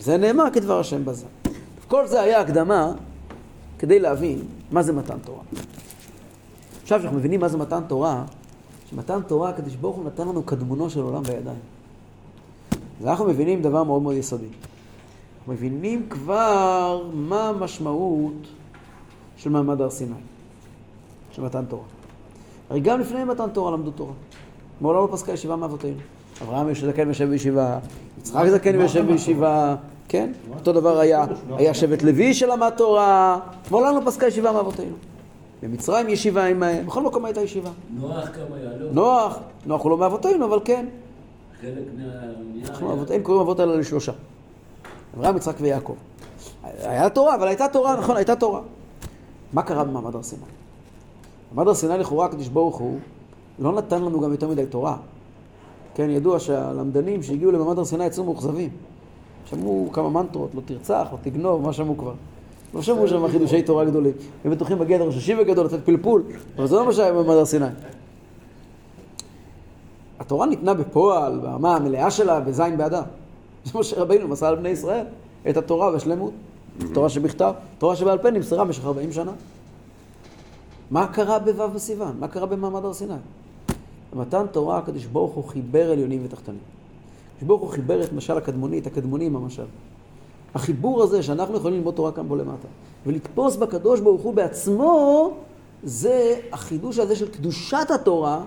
זה נאמר כדבר השם בזה. כל זה היה הקדמה כדי להבין מה זה מתן תורה. עכשיו שאנחנו מבינים מה זה מתן תורה, שמתן תורה, הקדוש ברוך הוא נתן לנו קדמונו של עולם בידיים. אז אנחנו מבינים דבר מאוד מאוד יסודי. אנחנו מבינים כבר מה המשמעות של מעמד הר סיני, של מתן תורה. הרי גם לפני מתן תורה למדו תורה. מעולם לא פסקה ישיבה מאבותינו. אברהם זקן יושב בישיבה, יצחק זקן יושב בישיבה, כן? אותו דבר היה, היה שבט לוי שלמד תורה, מעולם לא פסקה ישיבה מאבותינו. במצרים ישיבה עמהם, בכל מקום הייתה ישיבה. נוח כמה היה לו? נוח, נוח הוא לא מאבותינו, אבל כן. חלק מה... אנחנו אבות, אין קוראים אבות אלא לשלושה. אברהם, יצחק ויעקב. היה תורה, אבל הייתה תורה, נכון, הייתה תורה. מה קרה במעמד הר סיני? במעמד הר סיני לכאורה הקדוש ברוך הוא לא נתן לנו גם יותר מדי תורה. כן, ידוע שהלמדנים שהגיעו למעמד הר סיני יצאו מאוכזבים. שמעו כמה מנטרות, לא תרצח, לא תגנוב, מה שמעו כבר. לא שמעו שם חידושי תורה גדולים. הם בטוחים בגדר ראש השיבה גדול, לתת פלפול, אבל זה לא מה שהיה במעמד הר סיני. התורה ניתנה בפועל, ברמה המלאה שלה, בזין באדר. זה משה רבינו מסר על בני ישראל את התורה בשלמות. תורה שבכתב, תורה שבעל פה נמסרה במשך 40 שנה. מה קרה בו' בסיוון? מה קרה במעמד הר סיני? במתן תורה הקדוש ברוך הוא חיבר עליונים ותחתונים. הקדוש ברוך הוא חיבר את משל הקדמוני, את הקדמוני עם המשל. החיבור הזה שאנחנו יכולים ללמוד תורה כאן בו למטה, ולתפוס בקדוש ברוך הוא בעצמו, זה החידוש הזה של קדושת התורה,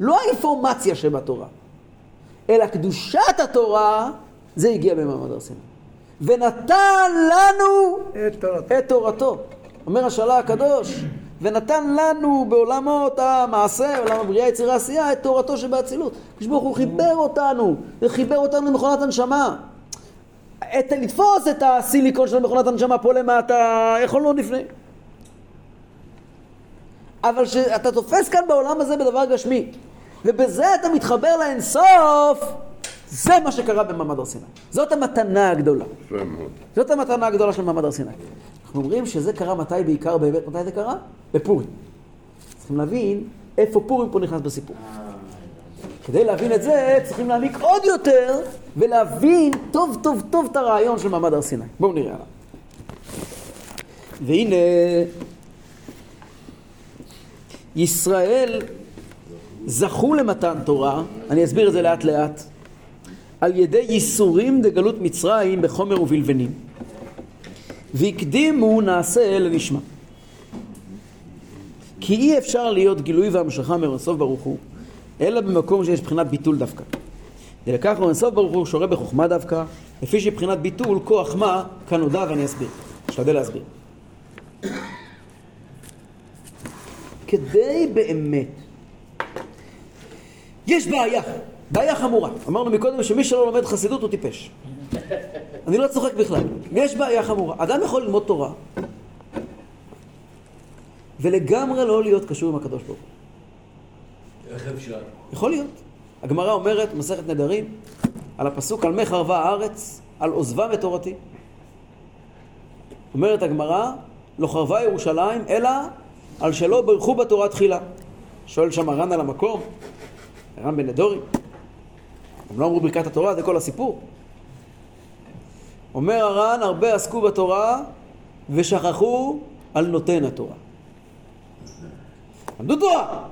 לא האינפורמציה שבתורה, אלא קדושת התורה, זה הגיע במעמד הר סיני. ונתן לנו את תורתו. את תורתו. אומר השאלה הקדוש, ונתן לנו בעולמות המעשה, עולם הבריאה, יצירה, עשייה, את תורתו שבאצילות. הקדוש ברוך הוא חיבר אותנו, וחיבר אותנו למכונת הנשמה. את, לתפוס את הסיליקון של מכונת הנשמה פה למטה, יכולנו לפני. אבל כשאתה תופס כאן בעולם הזה בדבר גשמי, ובזה אתה מתחבר לאינסוף, זה מה שקרה במעמד הר סיני. זאת המתנה הגדולה. זאת המתנה הגדולה של מעמד הר סיני. אנחנו אומרים שזה קרה מתי בעיקר באמת, מתי זה קרה? בפורים. צריכים להבין איפה פורים פה נכנס בסיפור. כדי להבין את זה, צריכים להעמיק עוד יותר, ולהבין טוב טוב טוב את הרעיון של מעמד הר סיני. בואו נראה עליו. והנה, ישראל זכו למתן תורה, אני אסביר את זה לאט לאט, על ידי ייסורים דגלות מצרים בחומר ובלבנים. והקדימו נעשה לנשמע. כי אי אפשר להיות גילוי והמשכה מאינסוף ברוך הוא, אלא במקום שיש בחינת ביטול דווקא. ולכך אינסוף ברוך הוא שורה בחוכמה דווקא, לפי שבחינת ביטול כוח מה, כאן נודע ואני אסביר. אשתדל להסביר. כדי באמת, יש בעיה, בעיה חמורה. אמרנו מקודם שמי שלא לומד חסידות הוא טיפש. אני לא צוחק בכלל. יש בעיה חמורה. אדם יכול ללמוד תורה ולגמרי לא להיות קשור עם הקדוש ברוך הוא. איך אפשר? יכול להיות. הגמרא אומרת, מסכת נדרים, על הפסוק על מי חרבה הארץ, על עוזבם את תורתי. אומרת הגמרא, לא חרבה ירושלים, אלא על שלא ברכו בתורה תחילה. שואל שם הר"ן על המקום, הר"ן בנדורים. הם לא אמרו ברכת התורה, זה כל הסיפור. אומר הר"ן, הרבה עסקו בתורה ושכחו על נותן התורה. למדו תורה,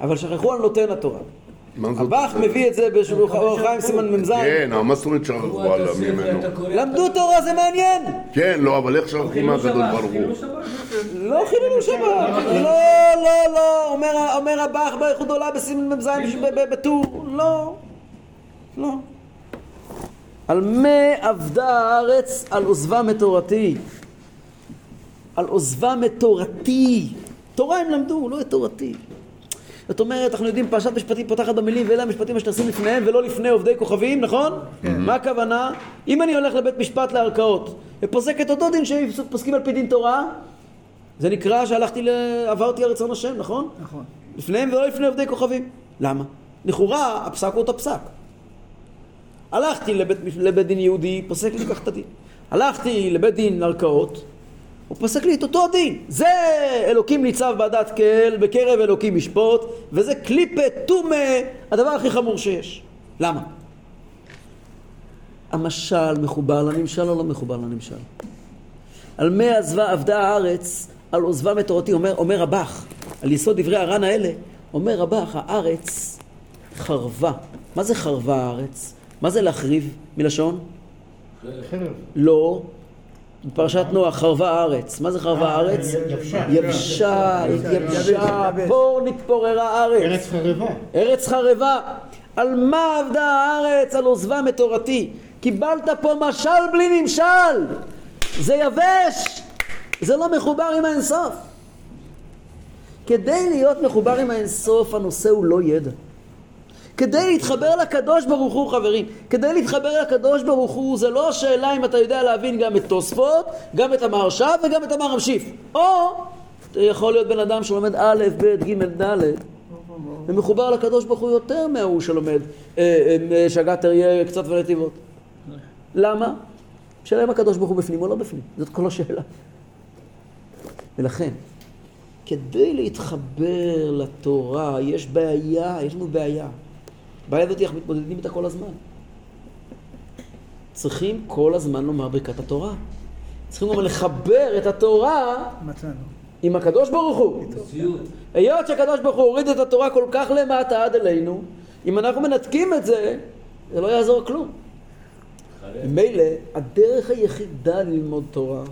אבל שכחו על נותן התורה. הבח אומרת? מביא את זה באור החיים סימן מ"ז. כן, מה זאת אומרת שכחו עליו ממנו? למדו תורה זה מעניין. כן, לא, אבל איך שכחו מהקדוש ברוך הוא? לא חיללו שבת. לא, לא, לא. אומר, אומר הבח באיכות עולה בסימן מ"ז בטור. לא. לא. על מה אבדה הארץ על עוזבם את תורתי. על עוזבם את תורתי. תורה הם למדו, לא את תורתי. זאת אומרת, אנחנו יודעים, פרשת משפטים פותחת במילים, ואלה המשפטים אשר תשים לפניהם ולא לפני עובדי כוכבים, נכון? כן. מה הכוונה? אם אני הולך לבית משפט לערכאות ופוסק את אותו דין שפוסקים על פי דין תורה, זה נקרא שהלכתי, ל... עברתי על רצון השם, נכון? נכון. לפניהם ולא לפני עובדי כוכבים. למה? לכאורה, הפסק הוא אותו פסק. הלכתי לבית, לבית דין יהודי, פוסק לי כך את הדין. הלכתי לבית דין ערכאות, הוא פסק לי את אותו הדין. זה אלוקים ניצב בעדת כל, בקרב אלוקים ישפוט, וזה קליפה טומה, הדבר הכי חמור שיש. למה? המשל מחובר לנמשל או לא מחובר לנמשל? על מה עזבה עבדה הארץ, על עוזבה מתורתי, אומר, אומר רבך, על יסוד דברי הר"ן האלה, אומר רבך, הארץ חרבה. מה זה חרבה הארץ? מה זה להחריב מלשון? חרב. לא. בפרשת נוח, חרבה הארץ. מה זה חרבה הארץ? יבשה. יבשה, התייבשה, פור נתפוררה הארץ. ארץ חרבה. ארץ חרבה. על מה עבדה הארץ? על עוזבה מתורתי. קיבלת פה משל בלי נמשל. זה יבש. זה לא מחובר עם האינסוף. כדי להיות מחובר עם האינסוף, הנושא הוא לא ידע. כדי להתחבר לקדוש ברוך הוא, חברים, כדי להתחבר לקדוש ברוך הוא, זה לא שאלה אם אתה יודע להבין גם את תוספות, גם את המהרש"א וגם את המהר"ם שיף. או, יכול להיות בן אדם שלומד א', ב', ג', ד', ומחובר לקדוש ברוך הוא יותר מההוא שלומד אה, אה, שגת אריה קצת ונתיבות. למה? שאלה אם הקדוש ברוך הוא בפנים או לא בפנים, זאת כל השאלה. ולכן, כדי להתחבר לתורה, יש בעיה, יש לנו בעיה. הבעיה הזאת אנחנו מתמודדים איתה כל הזמן. צריכים כל הזמן לומר ברכת התורה. צריכים גם לחבר את התורה מצאנו. עם הקדוש ברוך הוא. היות שהקדוש ברוך הוא הוריד את התורה כל כך למטה עד אלינו, אם אנחנו מנתקים את זה, זה לא יעזור כלום. מילא, הדרך היחידה ללמוד תורה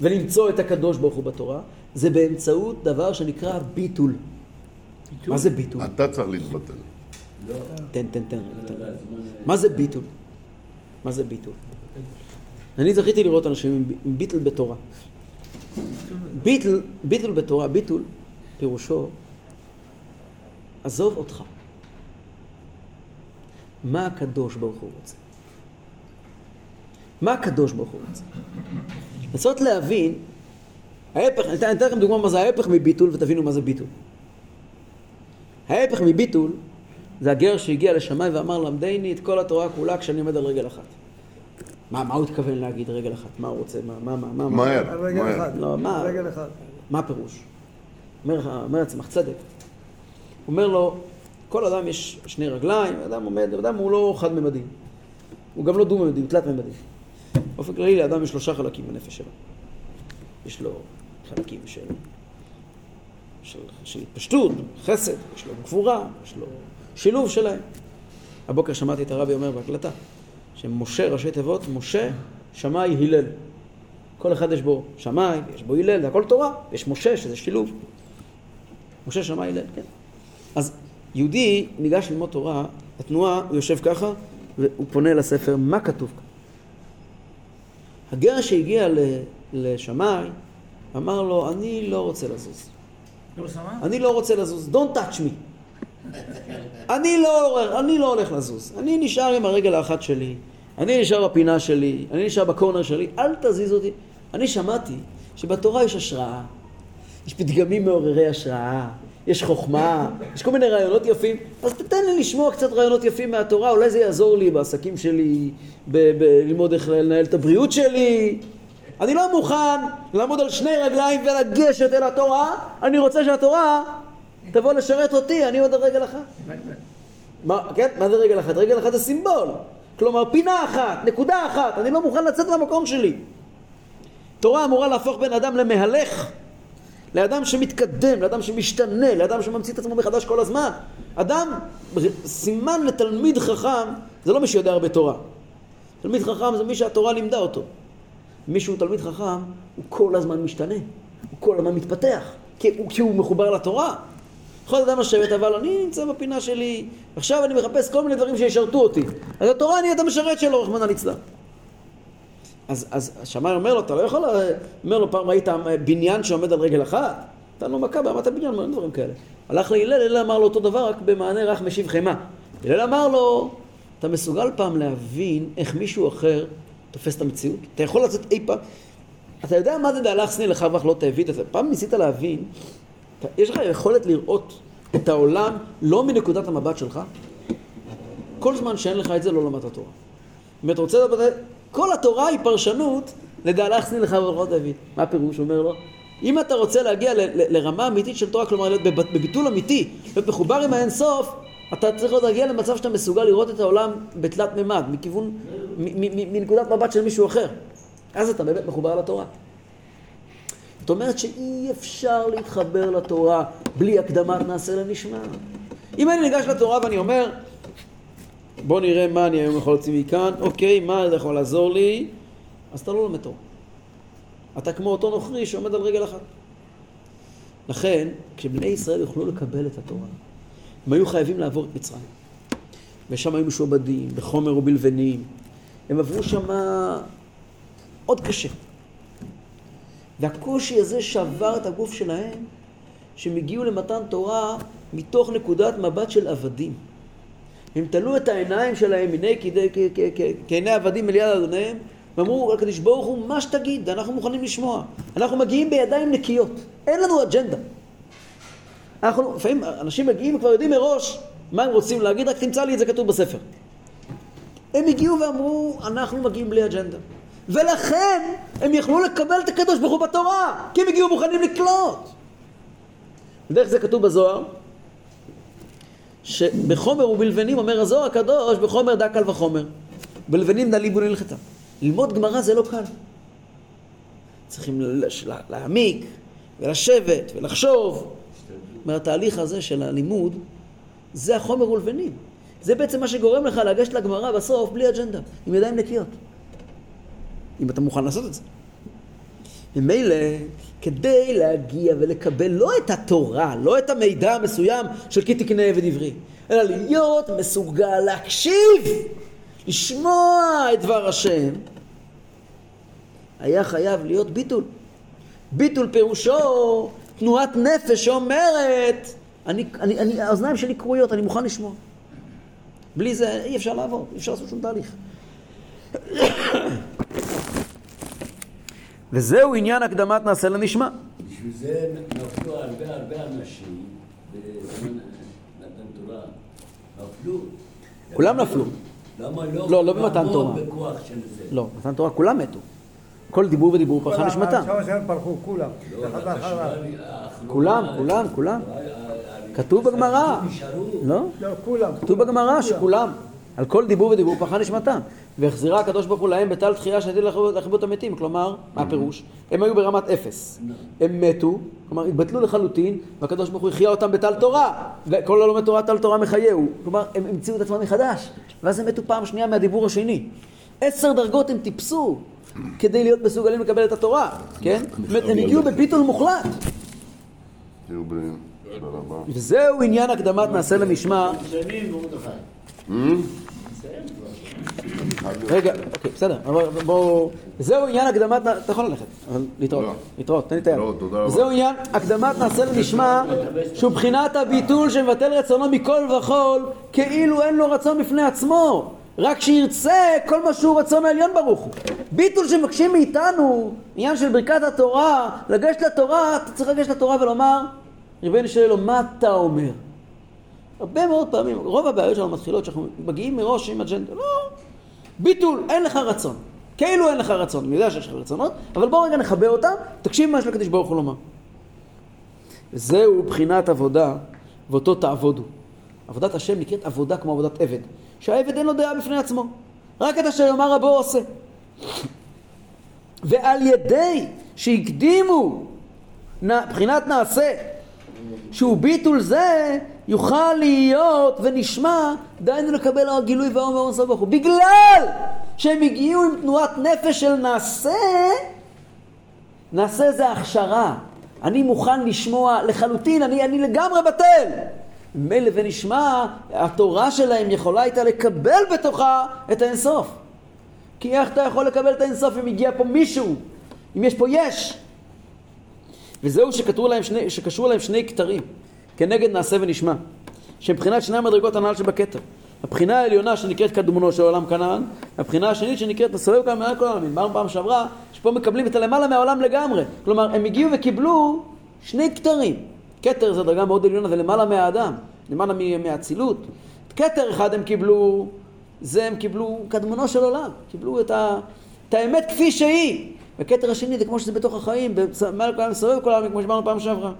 ולמצוא את הקדוש ברוך הוא בתורה, זה באמצעות דבר שנקרא ביטול. מה זה ביטול? אתה צריך להתבטל. תן, תן, תן. מה זה ביטול? מה זה ביטול? אני זכיתי לראות אנשים עם ביטל בתורה. ביטל, ביטל בתורה, ביטול, פירושו, עזוב אותך. מה הקדוש ברוך הוא רוצה? מה הקדוש ברוך הוא רוצה? לנסות להבין, ההפך, אני אתן לכם דוגמה מה זה ההפך מביטול ותבינו מה זה ביטול. ההפך מביטול זה הגר שהגיע לשמיים ואמר למדני את כל התורה כולה כשאני עומד על רגל אחת. מה, מה הוא התכוון להגיד רגל אחת? מה הוא רוצה? מה, מה, מה, מה? מהר, מהר. לא, מה? רגל אחד. מה הפירוש? אומר, לך- אומר עצמך צדק. אומר לו, כל אדם יש שני רגליים, אדם עומד, אדם הוא לא חד-ממדי. הוא גם לא דו-ממדי, הוא תלת-ממדי. באופן כללי לאדם יש שלושה חלקים בנפש שלו. יש לו חלקים של, של, של התפשטות, חסד, יש לו גבורה, יש לו שילוב שלהם. הבוקר שמעתי את הרבי אומר בהקלטה, שמשה ראשי תיבות, משה, שמאי, הלל. כל אחד יש בו שמאי, יש בו הלל, זה הכל תורה, יש משה שזה שילוב. משה שמאי הלל, כן. אז יהודי ניגש ללמוד תורה, התנועה, הוא יושב ככה, והוא פונה לספר, מה כתוב כאן? הגר שהגיע לשמאי, אמר לו, אני לא רוצה לזוז. לא? אני לא רוצה לזוז, don't touch me. אני לא, אני לא הולך לזוז. אני נשאר עם הרגל האחת שלי, אני נשאר בפינה שלי, אני נשאר בקורנר שלי, אל תזיז אותי. אני שמעתי שבתורה יש השראה, יש פתגמים מעוררי השראה, יש חוכמה, יש כל מיני רעיונות יפים, אז תתן לי לשמוע קצת רעיונות יפים מהתורה, אולי זה יעזור לי בעסקים שלי, ללמוד איך לנהל את הבריאות שלי. אני לא מוכן לעמוד על שני רגליים ולגשת אל התורה, אני רוצה שהתורה תבוא לשרת אותי, אני עוד רגל אחת. מה, כן? מה זה רגל אחת? רגל אחת זה סימבול. כלומר, פינה אחת, נקודה אחת, אני לא מוכן לצאת מהמקום שלי. תורה אמורה להפוך בן אדם למהלך, לאדם שמתקדם, לאדם שמשתנה, לאדם שממציא את עצמו מחדש כל הזמן. אדם, סימן לתלמיד חכם, זה לא מי שיודע הרבה תורה. תלמיד חכם זה מי שהתורה לימדה אותו. מי שהוא תלמיד חכם, הוא כל הזמן משתנה, הוא כל הזמן מתפתח, כי הוא, כי הוא מחובר לתורה. יכול אדם לשבת, אבל אני נמצא בפינה שלי, עכשיו אני מחפש כל מיני דברים שישרתו אותי. אז התורה נהיית המשרת שלו, רחמנא ליצלן. אז, אז השמאי אומר לו, אתה לא יכול, אומר לו, פעם ראית בניין שעומד על רגל אחת? נתן לו מכה ברמת הבניין, אין דברים כאלה. הלך להלל, הלל אמר לו אותו דבר, רק במענה רך משיב חמא. הלל אמר לו, אתה מסוגל פעם להבין איך מישהו אחר תופס את המציאות? אתה יכול לצאת אי פעם... אתה יודע מה זה דהלך לך ואך לא תאבית? אתה פעם ניסית להבין, אתה, יש לך יכולת לראות את העולם לא מנקודת המבט שלך? כל זמן שאין לך את זה, לא למדת תורה. אם אתה רוצה לדעת, כל התורה היא פרשנות לדהלך סני לך לא תאבית. מה הפירוש? אומר לו, אם אתה רוצה להגיע לרמה אמיתית של תורה, כלומר להיות בב- בביטול אמיתי, להיות מחובר עם האינסוף, אתה צריך עוד להגיע למצב שאתה מסוגל לראות את העולם בתלת מימד, מכיוון, מנקודת מבט של מישהו אחר. אז אתה באמת מחובר לתורה. זאת אומרת שאי אפשר להתחבר לתורה בלי הקדמת נעשה לנשמע. אם אני ניגש לתורה ואני אומר, בוא נראה מה אני היום יכול להוציא מכאן, אוקיי, מה זה יכול לעזור לי? אז אתה לא לומד תורה. אתה כמו אותו נוכרי שעומד על רגל אחת. לכן, כשבני ישראל יוכלו לקבל את התורה, הם היו חייבים לעבור את מצרים. ושם היו משועבדים, בחומר ובלבנים. הם עברו שם עוד קשה. והקושי הזה שבר את הגוף שלהם, שהם הגיעו למתן תורה מתוך נקודת מבט של עבדים. הם תלו את העיניים שלהם כ- כעיני עבדים אל יד אדוניהם, ואמרו לקדוש ברוך הוא, מה שתגיד, אנחנו מוכנים לשמוע. אנחנו מגיעים בידיים נקיות, אין לנו אג'נדה. אנחנו, לפעמים אנשים מגיעים וכבר יודעים מראש מה הם רוצים להגיד, רק תמצא לי את זה כתוב בספר. הם הגיעו ואמרו, אנחנו מגיעים בלי אג'נדה. ולכן הם יכלו לקבל את הקדוש ברוך הוא בתורה, כי הם הגיעו מוכנים לקלוט. דרך זה כתוב בזוהר, שבחומר ובלבנים אומר הזוהר הקדוש, בחומר דק קל וחומר. בלבנים דלי בו נלכתה. ללמוד גמרא זה לא קל. צריכים להעמיק, ולשבת, ולחשוב. אומר, התהליך הזה של הלימוד, זה החומר ולבנים. זה בעצם מה שגורם לך לגשת לגמרא בסוף בלי אג'נדה, עם ידיים נקיות. אם אתה מוכן לעשות את זה. ממילא, כדי להגיע ולקבל לא את התורה, לא את המידע המסוים של כי תקנה ודברי, אלא להיות מסוגל להקשיב, לשמוע את דבר השם, היה חייב להיות ביטול. ביטול פירושו תנועת נפש שאומרת, אני, אני, אני, האוזניים שלי כרויות, אני מוכן לשמוע. בלי זה אי אפשר לעבוד, אי אפשר לעשות שום תהליך. וזהו עניין הקדמת נעשה לנשמע. בשביל זה נפלו הרבה הרבה אנשים בזמן מתן תורה. נפלו. כולם נפלו. למה לא? לא, לא במתן תורה. לא, מתן תורה כולם מתו. כל דיבור ודיבור פרחה כולם. לא, כולם, כולם, כולם. כתוב בגמרא. לא? לא, כולם. כתוב בגמרא שכולם. על כל דיבור ודיבור פרחה נשמתם. והחזירה הקדוש ברוך הוא להם בטל תחייה שהטיל לחיבות המתים. כלומר, מה הפירוש? הם היו ברמת אפס. הם מתו, כלומר התבטלו לחלוטין, והקדוש ברוך הוא החיה אותם בטל תורה. וכל הלומד תורה טל תורה מחייהו. כלומר, הם המציאו את עצמם מחדש. ואז הם מתו פעם שנייה מהדיבור השני. עשר דרגות הם טיפסו כדי להיות מסוגלים לקבל את התורה, כן? הם הגיעו בביטול מוחלט. וזהו עניין הקדמת נעשה למשמע. רגע, אוקיי, בסדר, אבל בואו... זהו עניין הקדמת... אתה יכול ללכת, אבל להתראות. לא. להתראות, תן לי את היד. לא, רבה. זהו עניין הקדמת נעשה לנשמע, שהוא בחינת הביטול שמבטל רצונו מכל וכול, כאילו אין לו רצון בפני עצמו. רק שירצה כל מה שהוא רצון העליון ברוך הוא. ביטול שמבקשים מאיתנו, עניין של ברכת התורה, לגשת לתורה, אתה צריך לגשת לתורה ולומר, ריבונו של אלוהים, מה אתה אומר? הרבה מאוד פעמים, רוב הבעיות שלנו מתחילות שאנחנו מגיעים מראש עם אג'נדה. לא, ביטול, אין לך רצון. כאילו אין לך רצון. אני יודע שיש לך רצונות, אבל בואו רגע נחבר אותם, תקשיב מה יש לקדוש ברוך הוא לומר. וזהו בחינת עבודה, ואותו תעבודו. עבודת השם נקראת עבודה כמו עבודת עבד, שהעבד אין לו דעה בפני עצמו. רק את אשר יאמר רבו עושה. ועל ידי שהקדימו בחינת נעשה, שהוא ביטול זה, יוכל להיות ונשמע, דהיינו לקבל הגילוי והאומר והאומר ברוך הוא. בגלל שהם הגיעו עם תנועת נפש של נעשה, נעשה זה הכשרה. אני מוכן לשמוע לחלוטין, אני, אני לגמרי בטל. מילא ונשמע, התורה שלהם יכולה הייתה לקבל בתוכה את האינסוף. כי איך אתה יכול לקבל את האינסוף אם הגיע פה מישהו? אם יש פה יש. וזהו שקשרו להם שני, שקשרו להם שני כתרים, כנגד נעשה ונשמע, שמבחינת שני המדרגות הנ"ל שבכתר. הבחינה העליונה שנקראת קדמונו של עולם כנען, והבחינה השנית שנקראת מסובב כאן מעל כל העולמים. אמרנו פעם שעברה, שפה מקבלים את הלמעלה מהעולם לגמרי. כלומר, הם הגיעו וקיבלו שני כתרים. כתר זה דרגה מאוד עליונה, זה למעלה מהאדם, למעלה מהאצילות. כתר אחד הם קיבלו, זה הם קיבלו קדמונו של עולם, קיבלו את, ה, את האמת כפי שהיא. וכתר השני זה כמו שזה בתוך החיים, מעל כל העולם מסובב כל העולם, כמו שאמרנו פעם שעברה.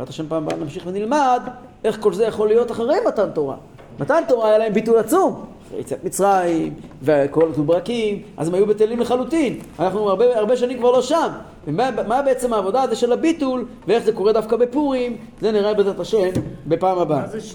בעזרת השם פעם הבאה נמשיך ונלמד איך כל זה יכול להיות אחרי מתן תורה. מתן תורה היה להם ביטול עצום. אחרי יציאת מצרים, וכל הברקים, אז הם היו בטלים לחלוטין. אנחנו הרבה, הרבה שנים כבר לא שם. ומה מה בעצם העבודה הזו של הביטול, ואיך זה קורה דווקא בפורים, זה נראה בעזרת השם בפעם הבאה.